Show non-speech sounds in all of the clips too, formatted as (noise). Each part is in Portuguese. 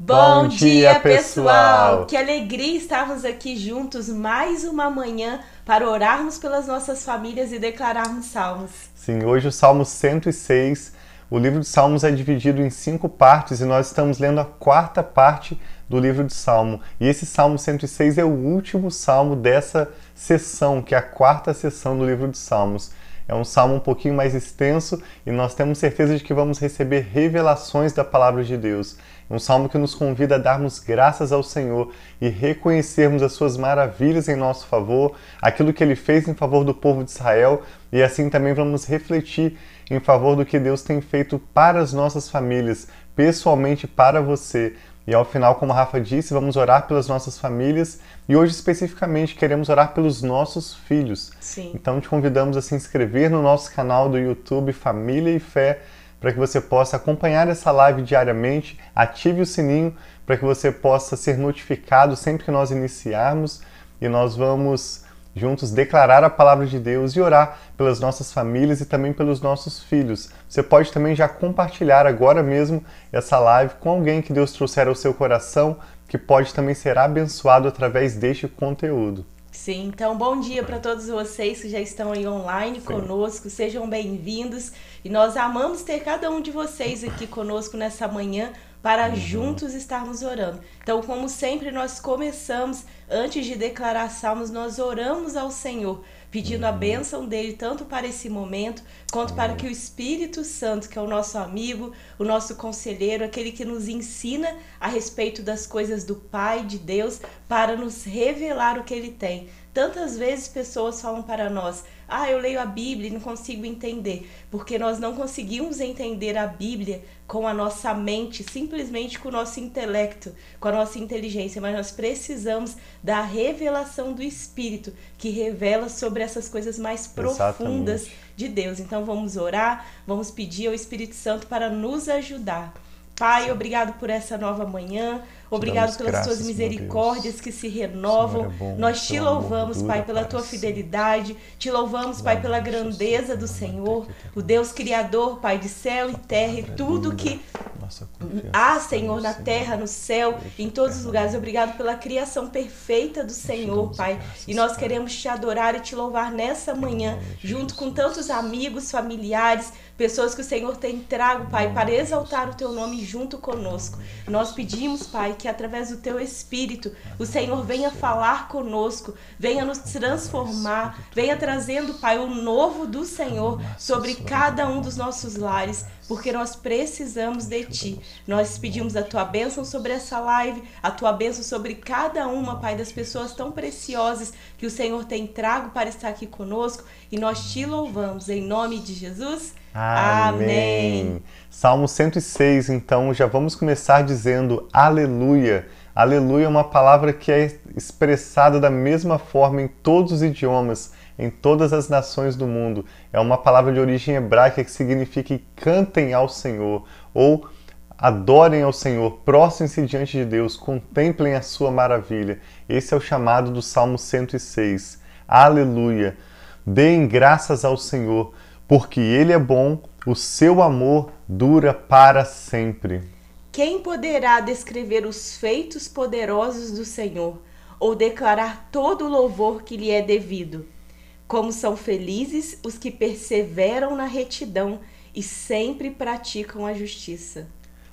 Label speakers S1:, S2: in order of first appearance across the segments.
S1: Bom, Bom dia, dia, pessoal! Que alegria estarmos aqui juntos mais uma manhã para orarmos pelas nossas famílias e declararmos salmos.
S2: Sim, hoje o Salmo 106. O livro de Salmos é dividido em cinco partes e nós estamos lendo a quarta parte do livro de Salmo. E esse Salmo 106 é o último salmo dessa sessão, que é a quarta sessão do livro de Salmos. É um salmo um pouquinho mais extenso e nós temos certeza de que vamos receber revelações da palavra de Deus. Um salmo que nos convida a darmos graças ao Senhor e reconhecermos as suas maravilhas em nosso favor, aquilo que ele fez em favor do povo de Israel e assim também vamos refletir em favor do que Deus tem feito para as nossas famílias, pessoalmente para você. E ao final, como a Rafa disse, vamos orar pelas nossas famílias e hoje especificamente queremos orar pelos nossos filhos.
S1: Sim.
S2: Então te convidamos a se inscrever no nosso canal do YouTube Família e Fé para que você possa acompanhar essa live diariamente, ative o sininho para que você possa ser notificado sempre que nós iniciarmos e nós vamos juntos declarar a palavra de Deus e orar pelas nossas famílias e também pelos nossos filhos. Você pode também já compartilhar agora mesmo essa live com alguém que Deus trouxer ao seu coração, que pode também ser abençoado através deste conteúdo.
S1: Sim, então bom dia para todos vocês que já estão aí online Sim. conosco, sejam bem-vindos e nós amamos ter cada um de vocês aqui conosco nessa manhã para uhum. juntos estarmos orando. Então, como sempre, nós começamos, antes de declarar salmos, nós oramos ao Senhor, pedindo a bênção dele, tanto para esse momento, quanto para que o Espírito Santo, que é o nosso amigo, o nosso conselheiro, aquele que nos ensina a respeito das coisas do Pai, de Deus, para nos revelar o que ele tem. Tantas vezes pessoas falam para nós, ah, eu leio a Bíblia e não consigo entender, porque nós não conseguimos entender a Bíblia com a nossa mente, simplesmente com o nosso intelecto, com a nossa inteligência, mas nós precisamos da revelação do Espírito, que revela sobre essas coisas mais profundas Exatamente. de Deus. Então vamos orar, vamos pedir ao Espírito Santo para nos ajudar. Pai, obrigado por essa nova manhã. Obrigado pelas graças, tuas misericórdias que se renovam. É bom, Nós te louvamos, Pai, pela tua fidelidade. Te louvamos, Pai, pela grandeza do Senhor, o Deus criador, Pai, de céu e terra e tudo que há, Senhor, na terra, no céu, em todos os lugares. Obrigado pela criação perfeita do Senhor, Pai. E nós queremos te adorar e te louvar nessa manhã, junto com tantos amigos, familiares, pessoas que o Senhor tem trago, Pai, para exaltar o teu nome junto conosco. Nós pedimos, Pai, que através do teu Espírito o Senhor venha falar conosco, venha nos transformar, venha trazendo, Pai, o novo do Senhor sobre cada um dos nossos lares, porque nós precisamos de Ti. Nós pedimos a Tua bênção sobre essa live, a Tua bênção sobre cada uma, Pai, das pessoas tão preciosas que o Senhor tem trago para estar aqui conosco e nós Te louvamos em nome de Jesus.
S2: Amém. Salmo 106, então, já vamos começar dizendo aleluia. Aleluia é uma palavra que é expressada da mesma forma em todos os idiomas, em todas as nações do mundo. É uma palavra de origem hebraica que significa cantem ao Senhor ou adorem ao Senhor, prostrem-se diante de Deus, contemplem a sua maravilha. Esse é o chamado do Salmo 106. Aleluia. Deem graças ao Senhor porque Ele é bom, o seu amor dura para sempre.
S1: Quem poderá descrever os feitos poderosos do Senhor ou declarar todo o louvor que lhe é devido? Como são felizes os que perseveram na retidão e sempre praticam a justiça.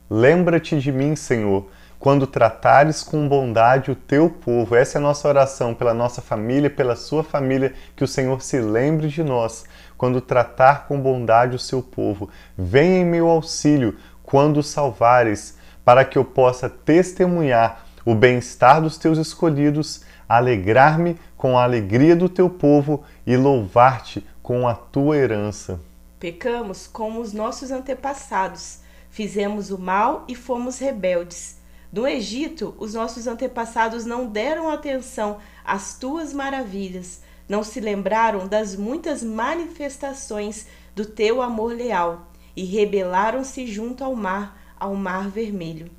S2: Lembra-te de mim, Senhor quando tratares com bondade o teu povo. Essa é a nossa oração pela nossa família, pela sua família, que o Senhor se lembre de nós quando tratar com bondade o seu povo. Venha em meu auxílio quando salvares, para que eu possa testemunhar o bem-estar dos teus escolhidos, alegrar-me com a alegria do teu povo e louvar-te com a tua herança.
S1: Pecamos como os nossos antepassados, fizemos o mal e fomos rebeldes. No Egito, os nossos antepassados não deram atenção às tuas maravilhas, não se lembraram das muitas manifestações do teu amor leal e rebelaram-se junto ao mar, ao mar vermelho.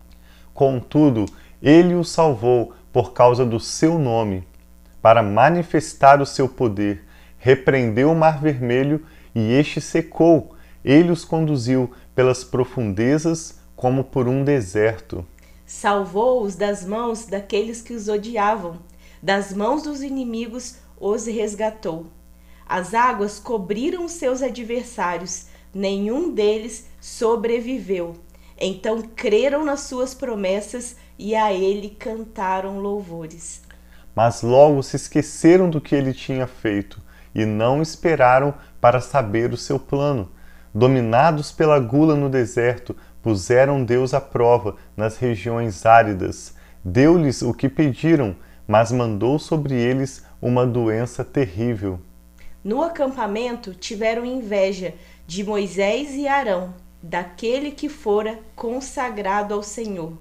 S2: Contudo, ele os salvou por causa do seu nome, para manifestar o seu poder. Repreendeu o mar vermelho e este secou. Ele os conduziu pelas profundezas como por um deserto.
S1: Salvou-os das mãos daqueles que os odiavam, das mãos dos inimigos os resgatou. As águas cobriram seus adversários, nenhum deles sobreviveu. Então creram nas suas promessas e a ele cantaram louvores.
S2: Mas logo se esqueceram do que ele tinha feito e não esperaram para saber o seu plano. Dominados pela gula no deserto, puseram Deus à prova nas regiões áridas. Deu-lhes o que pediram, mas mandou sobre eles uma doença terrível.
S1: No acampamento tiveram inveja de Moisés e Arão, daquele que fora consagrado ao Senhor.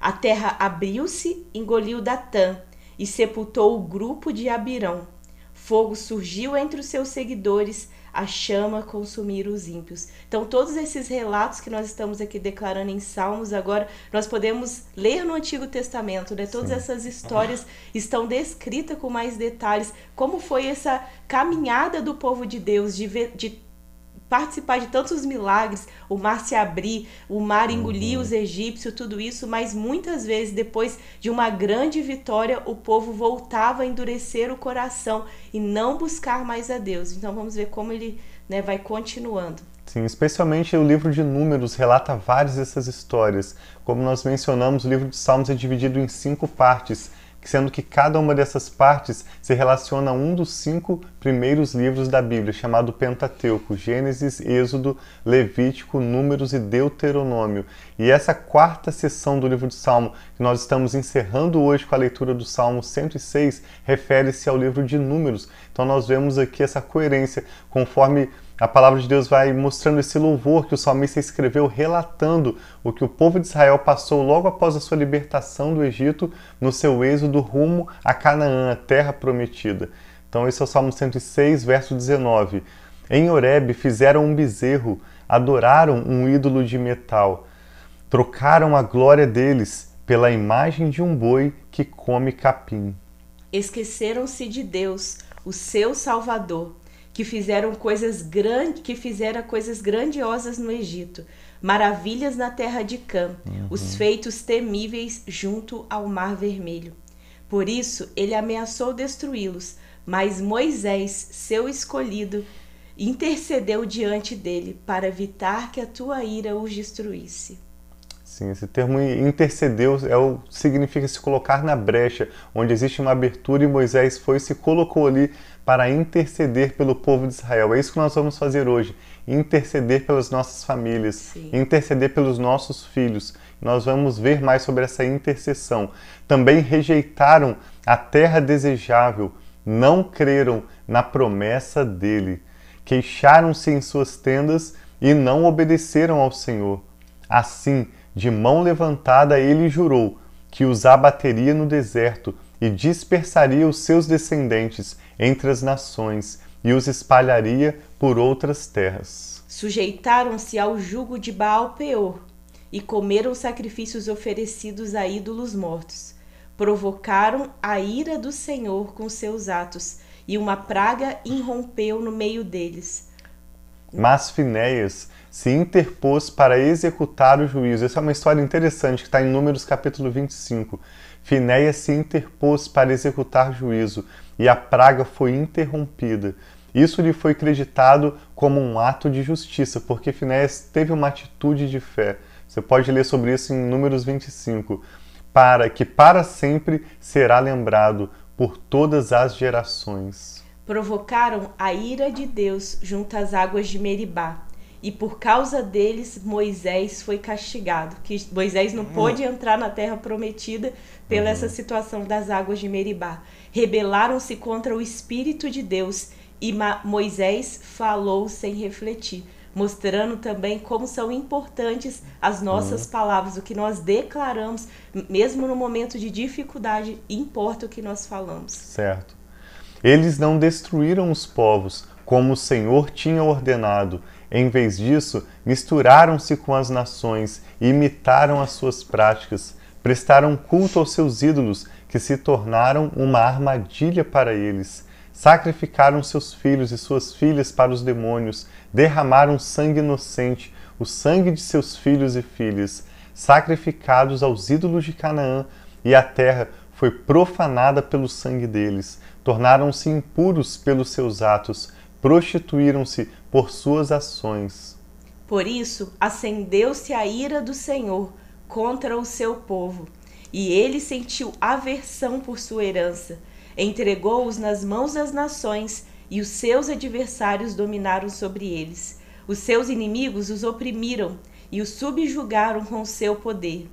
S1: A terra abriu-se, engoliu Datã e sepultou o grupo de Abirão. Fogo surgiu entre os seus seguidores, a chama consumir os ímpios. Então, todos esses relatos que nós estamos aqui declarando em Salmos, agora nós podemos ler no Antigo Testamento, né? Todas Sim. essas histórias estão descritas com mais detalhes, como foi essa caminhada do povo de Deus de, ver, de participar de tantos milagres, o mar se abrir, o mar engolir uhum. os egípcios, tudo isso, mas muitas vezes depois de uma grande vitória, o povo voltava a endurecer o coração e não buscar mais a Deus. Então vamos ver como ele né, vai continuando.
S2: Sim, especialmente o livro de Números relata várias dessas histórias. Como nós mencionamos, o livro de Salmos é dividido em cinco partes sendo que cada uma dessas partes se relaciona a um dos cinco primeiros livros da Bíblia, chamado Pentateuco: Gênesis, Êxodo, Levítico, Números e Deuteronômio. E essa quarta sessão do livro de Salmo, que nós estamos encerrando hoje com a leitura do Salmo 106, refere-se ao livro de Números. Então nós vemos aqui essa coerência, conforme a palavra de Deus vai mostrando esse louvor que o salmista escreveu, relatando o que o povo de Israel passou logo após a sua libertação do Egito, no seu êxodo rumo a Canaã, a terra prometida. Então, esse é o Salmo 106, verso 19. Em Horeb fizeram um bezerro, adoraram um ídolo de metal, trocaram a glória deles pela imagem de um boi que come capim.
S1: Esqueceram-se de Deus, o seu Salvador que fizeram coisas grandes, que fizeram coisas grandiosas no Egito, maravilhas na terra de Cã, uhum. os feitos temíveis junto ao Mar Vermelho. Por isso ele ameaçou destruí-los, mas Moisés, seu escolhido, intercedeu diante dele para evitar que a tua ira os destruísse.
S2: Sim, esse termo intercedeu é o, significa se colocar na brecha, onde existe uma abertura e Moisés foi e se colocou ali para interceder pelo povo de Israel. É isso que nós vamos fazer hoje, interceder pelas nossas famílias, Sim. interceder pelos nossos filhos. Nós vamos ver mais sobre essa intercessão. Também rejeitaram a terra desejável, não creram na promessa dele, queixaram-se em suas tendas e não obedeceram ao Senhor. Assim, de mão levantada, ele jurou que os abateria no deserto e dispersaria os seus descendentes entre as nações e os espalharia por outras terras.
S1: Sujeitaram-se ao jugo de Baal Peor e comeram sacrifícios oferecidos a ídolos mortos. Provocaram a ira do Senhor com seus atos, e uma praga irrompeu no meio deles.
S2: Mas Finéias se interpôs para executar o juízo. Essa é uma história interessante que está em Números capítulo 25. Finéias se interpôs para executar juízo e a praga foi interrompida. Isso lhe foi creditado como um ato de justiça, porque Finéias teve uma atitude de fé. Você pode ler sobre isso em Números 25. Para que para sempre será lembrado por todas as gerações.
S1: Provocaram a ira de Deus junto às águas de Meribá e por causa deles Moisés foi castigado, que Moisés não pôde entrar na terra prometida pela uhum. essa situação das águas de Meribá. Rebelaram-se contra o espírito de Deus e Moisés falou sem refletir, mostrando também como são importantes as nossas uhum. palavras, o que nós declaramos, mesmo no momento de dificuldade, importa o que nós falamos.
S2: Certo. Eles não destruíram os povos como o Senhor tinha ordenado em vez disso, misturaram-se com as nações imitaram as suas práticas, prestaram culto aos seus ídolos, que se tornaram uma armadilha para eles. Sacrificaram seus filhos e suas filhas para os demônios, derramaram sangue inocente, o sangue de seus filhos e filhas. sacrificados aos ídolos de Canaã, e a terra foi profanada pelo sangue deles. Tornaram-se impuros pelos seus atos, prostituíram-se por suas ações.
S1: Por isso acendeu-se a ira do Senhor contra o seu povo, e ele sentiu aversão por sua herança. Entregou-os nas mãos das nações, e os seus adversários dominaram sobre eles. Os seus inimigos os oprimiram e os subjugaram com seu poder.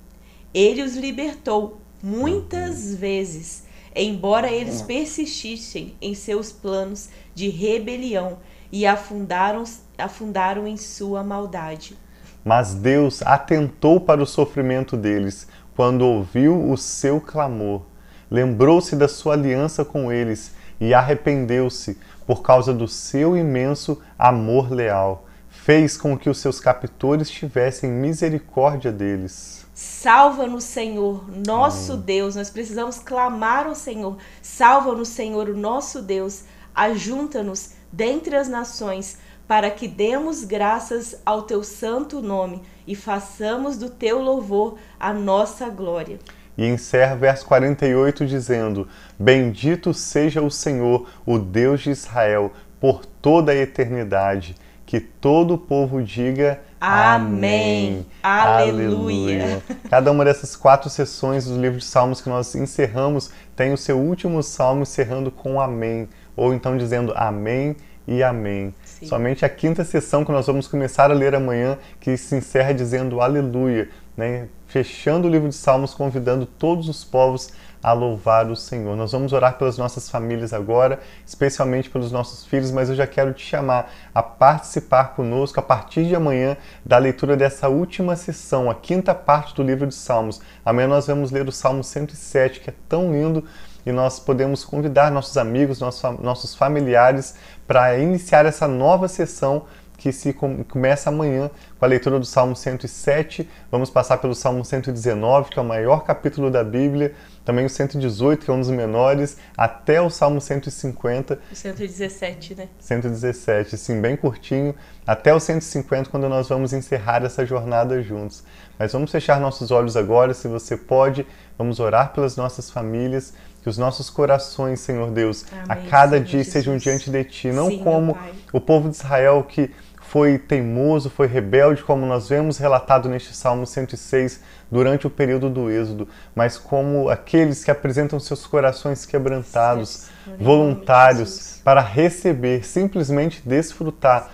S1: Ele os libertou muitas vezes, embora eles persistissem em seus planos de rebelião e afundaram, afundaram em sua maldade.
S2: Mas Deus atentou para o sofrimento deles quando ouviu o seu clamor. Lembrou-se da sua aliança com eles e arrependeu-se por causa do seu imenso amor leal. Fez com que os seus captores tivessem misericórdia deles.
S1: Salva-nos, Senhor, nosso. Deus. Nós precisamos clamar ao Senhor. Salva-nos, Senhor, o nosso Deus. Ajunta-nos dentre as nações, para que demos graças ao teu santo nome e façamos do teu louvor a nossa glória.
S2: E encerra verso 48 dizendo: Bendito seja o Senhor, o Deus de Israel, por toda a eternidade. Que todo o povo diga
S1: Amém. Amém. Aleluia. Aleluia.
S2: Cada uma dessas quatro sessões do livro de Salmos que nós encerramos tem o seu último salmo encerrando com Amém, ou então dizendo Amém e Amém. Somente a quinta sessão que nós vamos começar a ler amanhã, que se encerra dizendo Aleluia, né? fechando o livro de Salmos, convidando todos os povos a louvar o Senhor. Nós vamos orar pelas nossas famílias agora, especialmente pelos nossos filhos, mas eu já quero te chamar a participar conosco a partir de amanhã da leitura dessa última sessão, a quinta parte do livro de Salmos. Amanhã nós vamos ler o Salmo 107, que é tão lindo e nós podemos convidar nossos amigos, nossos familiares para iniciar essa nova sessão que se começa amanhã com a leitura do Salmo 107. Vamos passar pelo Salmo 119, que é o maior capítulo da Bíblia, também o 118, que é um dos menores, até o Salmo 150.
S1: O 117, né?
S2: 117, sim, bem curtinho, até o 150, quando nós vamos encerrar essa jornada juntos. Mas vamos fechar nossos olhos agora, se você pode, vamos orar pelas nossas famílias que os nossos corações, Senhor Deus, Amém, a cada Senhor dia Jesus. sejam diante de Ti, não Sim, como o povo de Israel que foi teimoso, foi rebelde, como nós vemos relatado neste Salmo 106 durante o período do Êxodo, mas como aqueles que apresentam seus corações quebrantados, voluntários, para receber, simplesmente desfrutar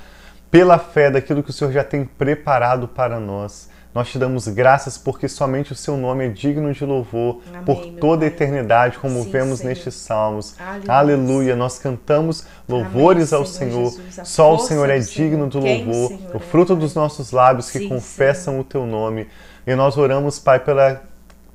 S2: pela fé daquilo que o Senhor já tem preparado para nós. Nós te damos graças porque somente o seu nome é digno de louvor Amém, por toda a eternidade, como Sim, vemos Senhor. nestes salmos. Aleluia. Aleluia. Nós cantamos louvores Amém, ao Senhor. Senhor. Só o Senhor é digno do louvor, o fruto dos nossos lábios que Sim, confessam o teu nome. E nós oramos, Pai, pela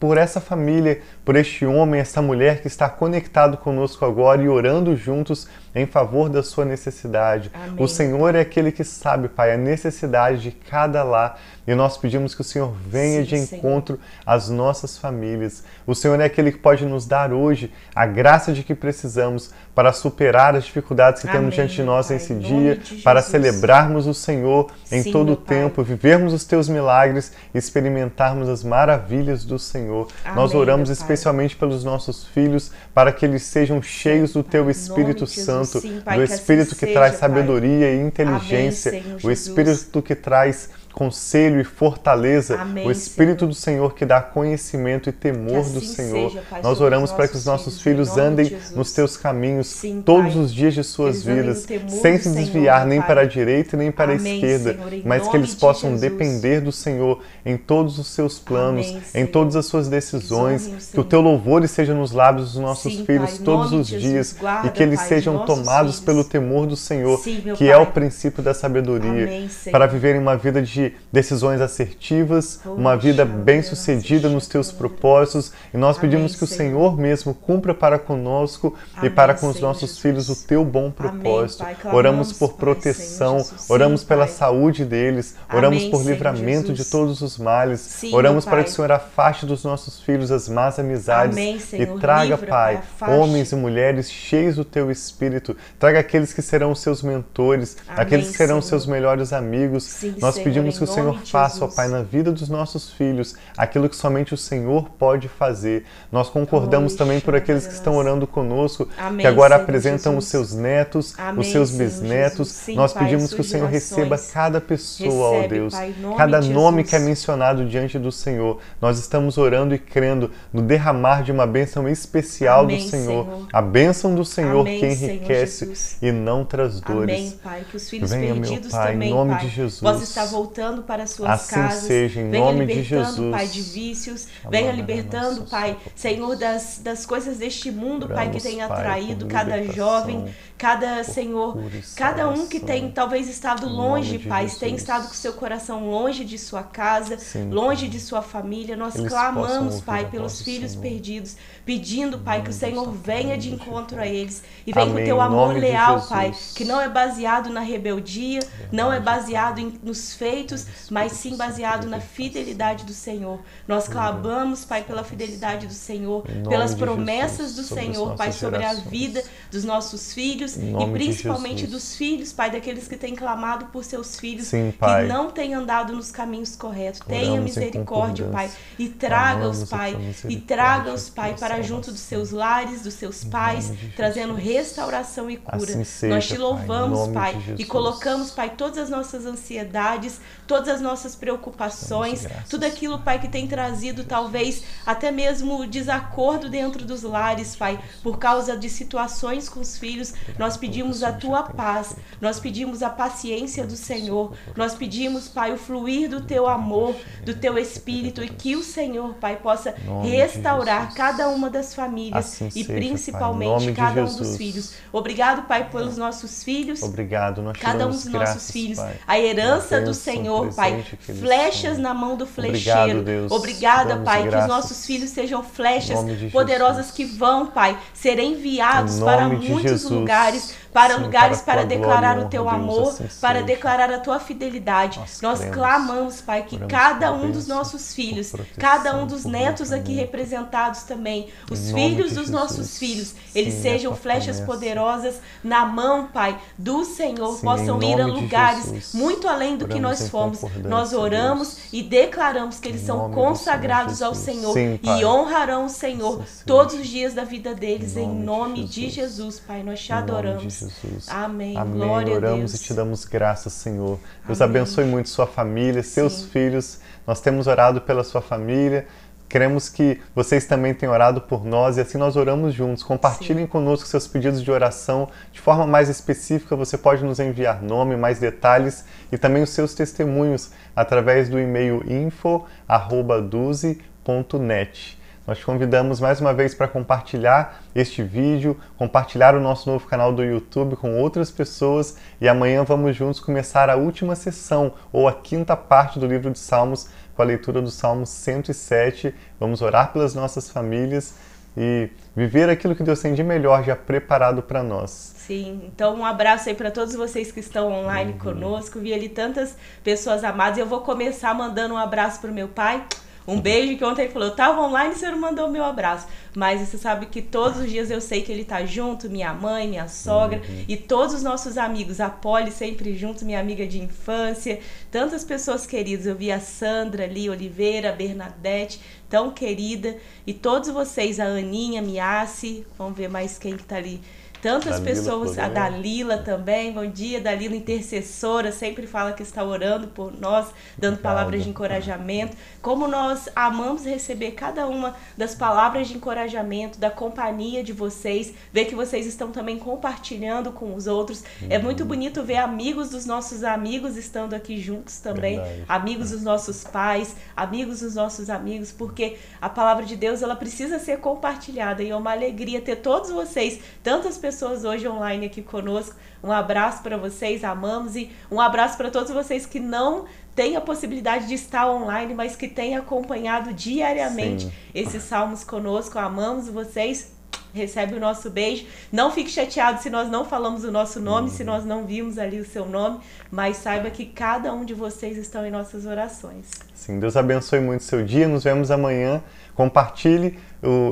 S2: por essa família, por este homem, essa mulher que está conectado conosco agora e orando juntos em favor da sua necessidade. Amém. O Senhor é aquele que sabe, Pai, a necessidade de cada lar. E nós pedimos que o Senhor venha Sim, de encontro Senhor. às nossas famílias. O Senhor é aquele que pode nos dar hoje a graça de que precisamos para superar as dificuldades que Amém, temos diante de nós nesse dia, para celebrarmos o Senhor em Sim, todo o tempo, vivermos os teus milagres e experimentarmos as maravilhas do Senhor. Amém, nós oramos especialmente pelos nossos filhos, para que eles sejam cheios do teu Espírito Santo, Sim, pai, do Espírito que, assim que traz sabedoria pai. e inteligência, Amém, o Espírito que traz conselho e fortaleza, Amém, o Espírito Senhor. do Senhor que dá conhecimento e temor assim do Senhor. Seja, pai, Nós oramos para que os nossos filhos, andem de nos teus caminhos Sim, todos pai. os dias de suas vidas, sem se desviar Senhor, nem para a direita nem para Amém, a esquerda, Senhor, mas que eles possam de depender do Senhor em todos os seus planos, em todas as suas decisões, que o teu louvor esteja nos lábios dos nossos Sim, filhos todos os dias guarda, e que eles sejam tomados filhos. pelo temor do Senhor, que é o princípio da sabedoria, para viverem uma vida de decisões assertivas, uma vida bem-sucedida nos teus propósitos. E nós pedimos que o Senhor mesmo cumpra para conosco e para com os nossos filhos o teu bom propósito. Oramos por proteção, oramos pela saúde deles, oramos por livramento de todos os males. Oramos para que o Senhor afaste dos nossos filhos as más amizades e traga, Pai, homens e mulheres cheios do teu espírito. Traga aqueles que serão os seus mentores, aqueles que serão seus melhores amigos. Nós pedimos pedimos que o Senhor faça, ó Pai, na vida dos nossos filhos aquilo que somente o Senhor pode fazer. Nós concordamos também por aqueles que estão orando conosco, Amém, que agora Senhor apresentam Jesus. os seus netos, Amém, os seus bisnetos. Sim, Nós pai, pedimos que o Senhor receba cada pessoa, Recebe, ó Deus, pai, cada nome que é mencionado diante do Senhor. Nós estamos orando e crendo no derramar de uma bênção especial Amém, do Senhor. Senhor. A bênção do Senhor que enriquece e não traz dores.
S1: Amém, Pai. Que os filhos Venha, perdidos pai, também, em nome Pai, de Jesus. possam estar voltando para suas assim casas.
S2: Seja, em
S1: Venha
S2: nome
S1: libertando,
S2: de Jesus.
S1: Pai, de vícios. Venha libertando, Pai, Senhor, das, das coisas deste mundo, Pai, que tem atraído cada jovem, cada Senhor, cada um que tem talvez estado longe, Pai, tem estado com seu coração longe de sua casa, Sim, longe de sua família. Nós Eles clamamos, Pai, pelos filhos Senhor. perdidos, pedindo, Pai, que o Senhor venha de encontro a eles e venha com o teu amor leal, Pai, que não é baseado na rebeldia, não é baseado em, nos feitos, mas sim baseado na fidelidade do Senhor. Nós clamamos, Pai, pela fidelidade do Senhor, pelas promessas do Senhor, Pai, sobre a vida dos nossos filhos e principalmente dos filhos, Pai, daqueles que têm clamado por seus filhos sim, que não têm andado nos caminhos corretos. Tenha misericórdia, Pai, e traga-os, Pai, e traga-os, Pai, para junto dos seus lares, dos seus pais, trazendo restauração e cura. Assim seja, Nós te louvamos, Pai, pai e colocamos, Pai, todas as nossas ansiedades, todas as nossas preocupações, tudo aquilo, Pai, que tem trazido talvez até mesmo desacordo dentro dos lares, Pai, por causa de situações com os filhos. Nós pedimos a tua paz, nós pedimos a paciência do Senhor, nós pedimos, Pai, o fluir do teu amor, do teu espírito e que o Senhor, Pai, possa restaurar cada uma das famílias assim e seja, principalmente cada um dos filhos. Obrigado, Pai, pelos nossos filhos.
S2: Obrigado, nós
S1: cada um dos graças, nossos filhos. Pai. A herança do Senhor, Pai. Flechas na mão do flecheiro. Obrigado. Obrigada, Pai, graças. que os nossos filhos sejam flechas poderosas que vão, Pai, ser enviados para muitos Jesus. lugares para Sim, lugares para, para declarar o teu amor, assim para seja. declarar a tua fidelidade. Nós, Nós cremos, clamamos, Pai, que cada um dos nossos filhos, cada um dos netos aqui representados também, os filhos dos nossos filhos, eles Sim, sejam flechas poderosas na mão, Pai, do Senhor, Sim, possam ir a lugares muito além do que nós fomos. Nós oramos Deus. e declaramos que eles são consagrados ao Senhor e honrarão o Senhor todos os dias da vida deles, em nome, de Jesus, Pai. Nós te adoramos. Jesus. Amém.
S2: Amém.
S1: Glória
S2: Oramos e te damos graças, Senhor. Deus Amém. abençoe muito sua família, seus Sim. filhos. Nós temos orado pela sua família. Queremos que vocês também tenham orado por nós e assim nós oramos juntos. Compartilhem Sim. conosco seus pedidos de oração de forma mais específica. Você pode nos enviar nome, mais detalhes e também os seus testemunhos através do e-mail info@duze.net. Nós te convidamos mais uma vez para compartilhar este vídeo, compartilhar o nosso novo canal do YouTube com outras pessoas e amanhã vamos juntos começar a última sessão ou a quinta parte do livro de Salmos com a leitura do Salmo 107. Vamos orar pelas nossas famílias e viver aquilo que Deus tem de melhor já preparado para nós.
S1: Sim, então um abraço aí para todos vocês que estão online uhum. conosco. Vi ali tantas pessoas amadas. Eu vou começar mandando um abraço para o meu pai um beijo que ontem ele falou, eu tava online e você não mandou meu abraço. Mas você sabe que todos os dias eu sei que ele tá junto, minha mãe, minha sogra uhum. e todos os nossos amigos, a Polly sempre junto, minha amiga de infância, tantas pessoas queridas. Eu vi a Sandra ali, Oliveira, a Bernadette, tão querida, e todos vocês, a Aninha, a Miassi, vamos ver mais quem que tá ali tantas Dalila pessoas, a Dalila também, bom dia, Dalila intercessora, sempre fala que está orando por nós, dando palavras de encorajamento. Como nós amamos receber cada uma das palavras de encorajamento, da companhia de vocês, ver que vocês estão também compartilhando com os outros. É muito uhum. bonito ver amigos dos nossos amigos estando aqui juntos também, Verdade. amigos dos nossos pais, amigos dos nossos amigos, porque a palavra de Deus ela precisa ser compartilhada e é uma alegria ter todos vocês, tantas pessoas pessoas hoje online aqui conosco. Um abraço para vocês, amamos e um abraço para todos vocês que não têm a possibilidade de estar online, mas que têm acompanhado diariamente Sim. esses salmos conosco. Amamos vocês. Recebe o nosso beijo. Não fique chateado se nós não falamos o nosso nome, uhum. se nós não vimos ali o seu nome, mas saiba que cada um de vocês estão em nossas orações.
S2: Sim, Deus abençoe muito seu dia. Nos vemos amanhã. Compartilhe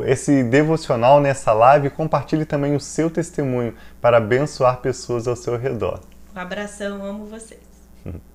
S2: esse devocional nessa live e compartilhe também o seu testemunho para abençoar pessoas ao seu redor.
S1: Um abração, amo vocês. (laughs)